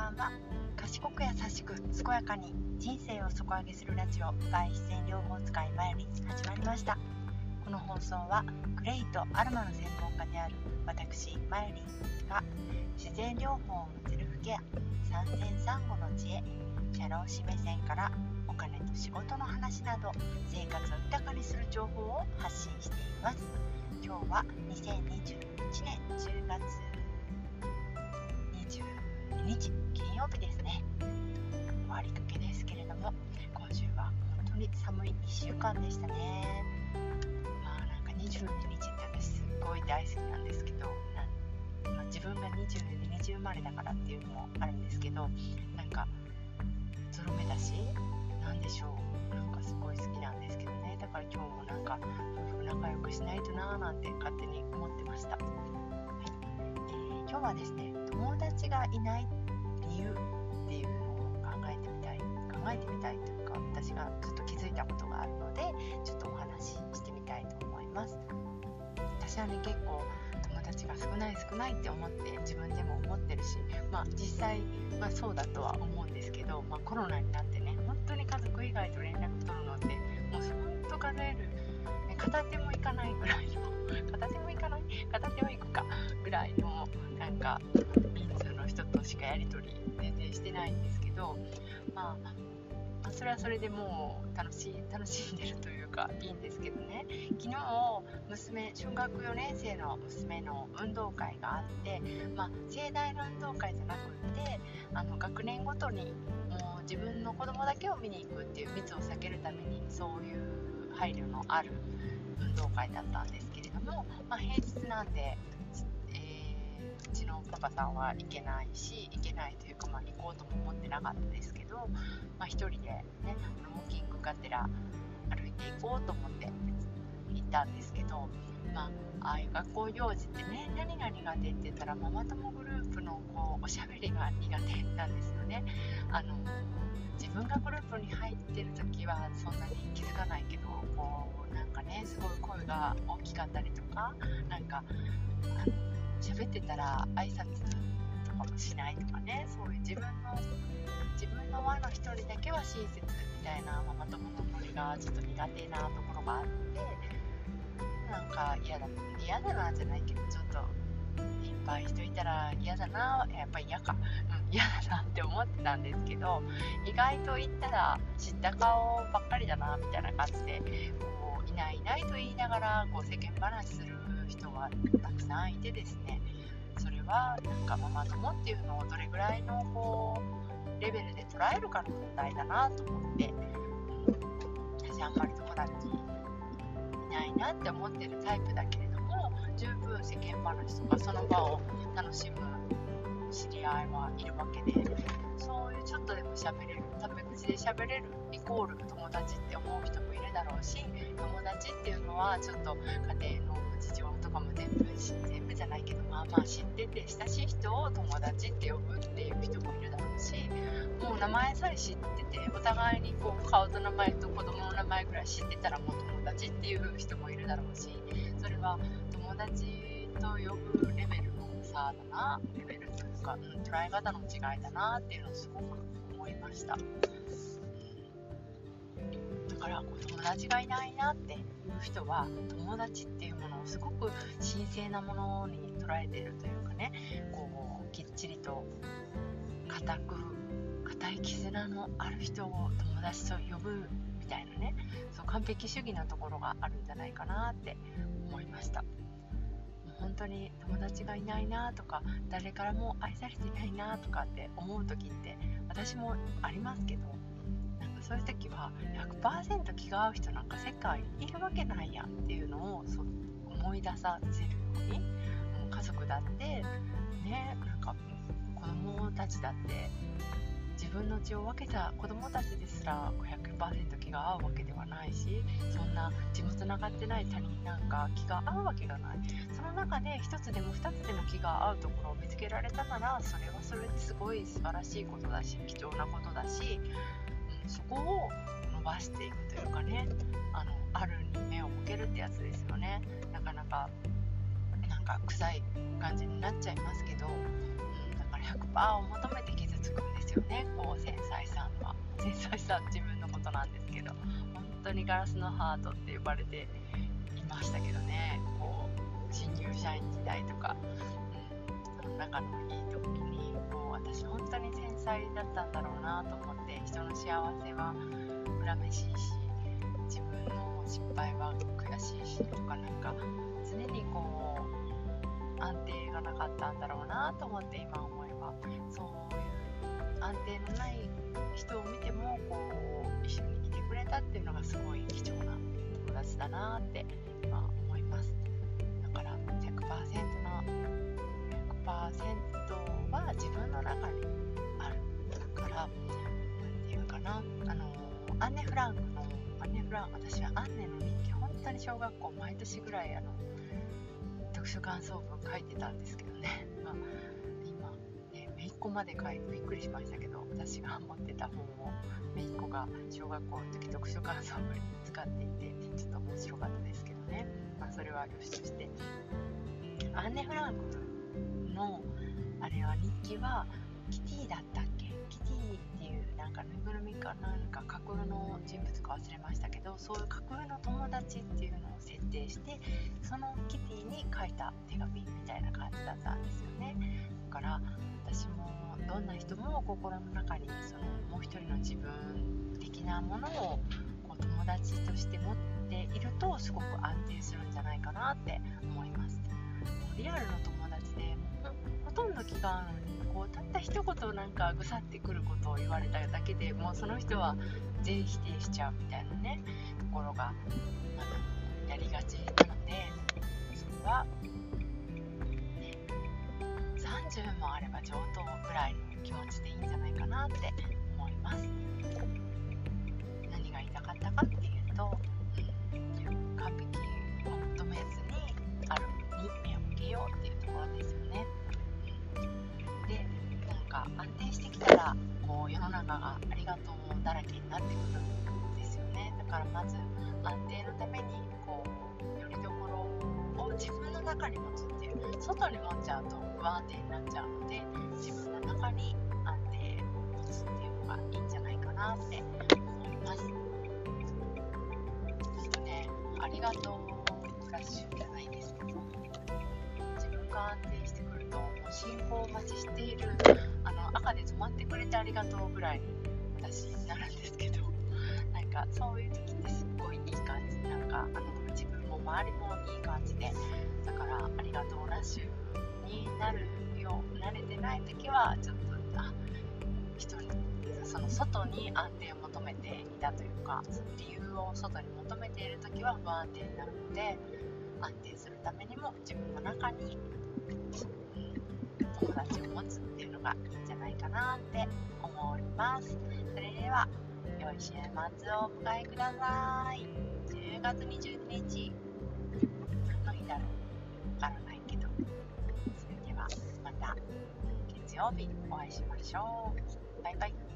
ばんは。賢く優しく健やかに人生を底上げするラジオ by 自然療法使いマヤリ始まりました。この放送はクレイとアロマの専門家である私マヤリが自然療法セルフケア三千三後の知恵社労士目線からお金と仕事の話など生活を豊かにする情報を発信しています。今日は2021年10月日金曜日ですね。終わりかけですけれども今週は本当に寒い1週間でしたね。まあなんか22日って私すっごい大好きなんですけどまあ、自分が22日生まれだからっていうのもあるんですけどなんかゾロ目だし何でしょう。なんかすごい好きなんですけどね。だから今日もなんか夫婦仲良くしないとなーなんて勝手に思ってました、今日はですね友達がいない理由っていうのを考えてみたい考えてみたいというか私がちょっと気づいたことがあるのでちょっとお話ししてみたいと思います。私はね結構友達が少ない少ないって思って自分でも思ってるしまあ実際、まあ、そうだとは思うんですけど、まあ、コロナになってね本当に家族以外と連絡取るのってもう本当数える、ね、片手もいかないぐらいの片手もいかない片手はいくかぐらいのか人数の人としかやり取り全然してないんですけどまあまそれはそれでもう楽しい楽しんでるというかいいんですけどね。昨日娘小学4年生の娘の運動会があって、まあ、盛大な運動会じゃなくってあの学年ごとにもう自分の子供だけを見に行くっていう密を避けるためにそういう配慮のある運動会だったんですけれども、まあ、平日なんでのパパさんは行けないし行けないというか、まあ、行こうとも思ってなかったですけど、まあ、1人でねウォーキングがてら歩いていこうと思って行ったんですけど、まあ、ああいう学校行事ってね何が苦手って言ったらママ友グループのこうおしゃべりが苦手なんですよね。あの自分がグループに入ってる時はそんなに気づかないけどこうなんかねすごい声が大きかったりとかなんかあの喋ってたら挨拶とかもしないとかね。そういう自分の自分の輪の一人だけは親切みたいなママ友のノリがちょっと苦手なところがあってなんか嫌だ嫌だなじゃないけどちょっといっぱい人いたら嫌だな。やっぱり嫌か、うん、嫌だなって思ってたんですけど意外と行ったら知った顔ばっかりだなみたいな感じでこういないいないと言いながらこう世間話する人がたくさんいてですねそれはなんかママ友っていうのをどれぐらいのこうレベルで捉えるかの問題だなと思って、うん、私あんまり友達いないなって思ってるタイプだけれど十分世間話とかその場を楽しむ知り合いはいるわけでそういうちょっとでも喋れるタメ口で喋れるイコール友達って思う人もいるだろうし友達っていうのはちょっと家庭の事情とかも全部全部じゃないけどまあまあ知ってて親しい人を友達って呼ぶっていう人もいるだろうしもう名前さえ知っててお互いにこう顔と名前と子供の名前ぐらい知ってたらもう友達っていう人もいるだろうし友達と呼ぶレベルの差だなレベルというか、うん、捉え方の違いだなっていうのをすごく思いました。だから友達がいないなっていう人は友達っていうものをすごく神聖なものに捉えているというかねこうきっちりと固く固い絆のある人を友達と呼ぶたいなねそう完璧主義なところがあるんじゃないかなって思いました。本当に友達がいないなとか誰からも愛されていないなとかって思う時って私もありますけどなんかそういう時は100%気が合う人なんか世界にいるわけないやっていうのをそ思い出させるようにもう家族だってねなんか子供たちだって自分の血を分けた子供たちですら100%気が合うわけではないしそんな血もつながってない他人なんか気が合うわけがない。その中で1つでも2つでも気が合うところを見つけられたならそれはそれですごい素晴らしいことだし貴重なことだしうんそこを伸ばしていくというかねあのあるに目を向けるってやつですよね。なかなかなんか臭い感じになっちゃいますけど、100%を求めて傷つくんですよねこう繊細さんは。繊細さ自分のことなんですけど本当にガラスのハートって呼ばれていましたけどねこう新入社員時代とか、うん、仲のいい時にこう私本当に繊細だったんだろうなと思って人の幸せは恨めしいし自分の失敗は悔しいしとかなんか常にこう安定がなかったんだろうなと思って今思えばそういう安定のない人を見てもこう一緒にいてくれたっていうのがすごい貴重な友達だなって今思います。だから100%の100%は自分の中にある。だから何て言うかなあのアンネ・フランクのアンネ・フランク私はアンネの日記本当に小学校毎年ぐらいあの読書感想文書いてたんですけどね、まあ、ね、めいっ子まで書いてびっくりしましたけど私が持ってた本をめいっ子が小学校の時読書感想文に使っていてちょっと面白かったですけどね、まあ、それはよしとして。アンネ・フランクのあれは日記はキティだったっけ？キティっていうなんかぬいぐるみかなんか架空の人物か忘れましたけどそういう架空の友達っていうのを設定してそのキティに書いた手紙みたいな感じだったんですよね。んな人も心の中にそのもう一人の自分的なものをこう友達として持っているとすごく安定するんじゃないかなって思います。リアルの友達でほとんど気が合うのにこうたった一言なんかぐさってくることを言われただけでもうその人は全否定しちゃうみたいなねところがあのやりがちなのでそれは、ね、30もあれば上等ぐらいの気持ちでいいんじゃないかなって思います。何が言いたかったかっていうと、完璧を求めずにあるに目を向けようっていうところですよね。でなんか安定してきたらこう世の中がありがとうだらけになってくるんですよね。だからまず安定のためにこうよりどころを自分の中に持つっていう外に持っちゃうと不安定になっちゃうので自分の中に安定を持つっていうのがいいんじゃないかなって思います。ちょっとねありがとうフラッシュじゃないですけど自分が安定してくるともう進行を待ちしているあの赤で止まってくれてありがとうぐらい私になるんですけどなんかそういう時ってすっごいいい感じなんかあの周りもいい感じでだからありがとうラッシュになるよう慣れてない時はちょっとあ人その外に安定を求めていたというかその理由を外に求めている時は不安定になるので安定するためにも自分の中に友達を持つっていうのがいいんじゃないかなって思います。それでは良い週末をお迎えください。10月22日。だろうわからないけどそれではまた月曜日お会いしましょう。バイバイ。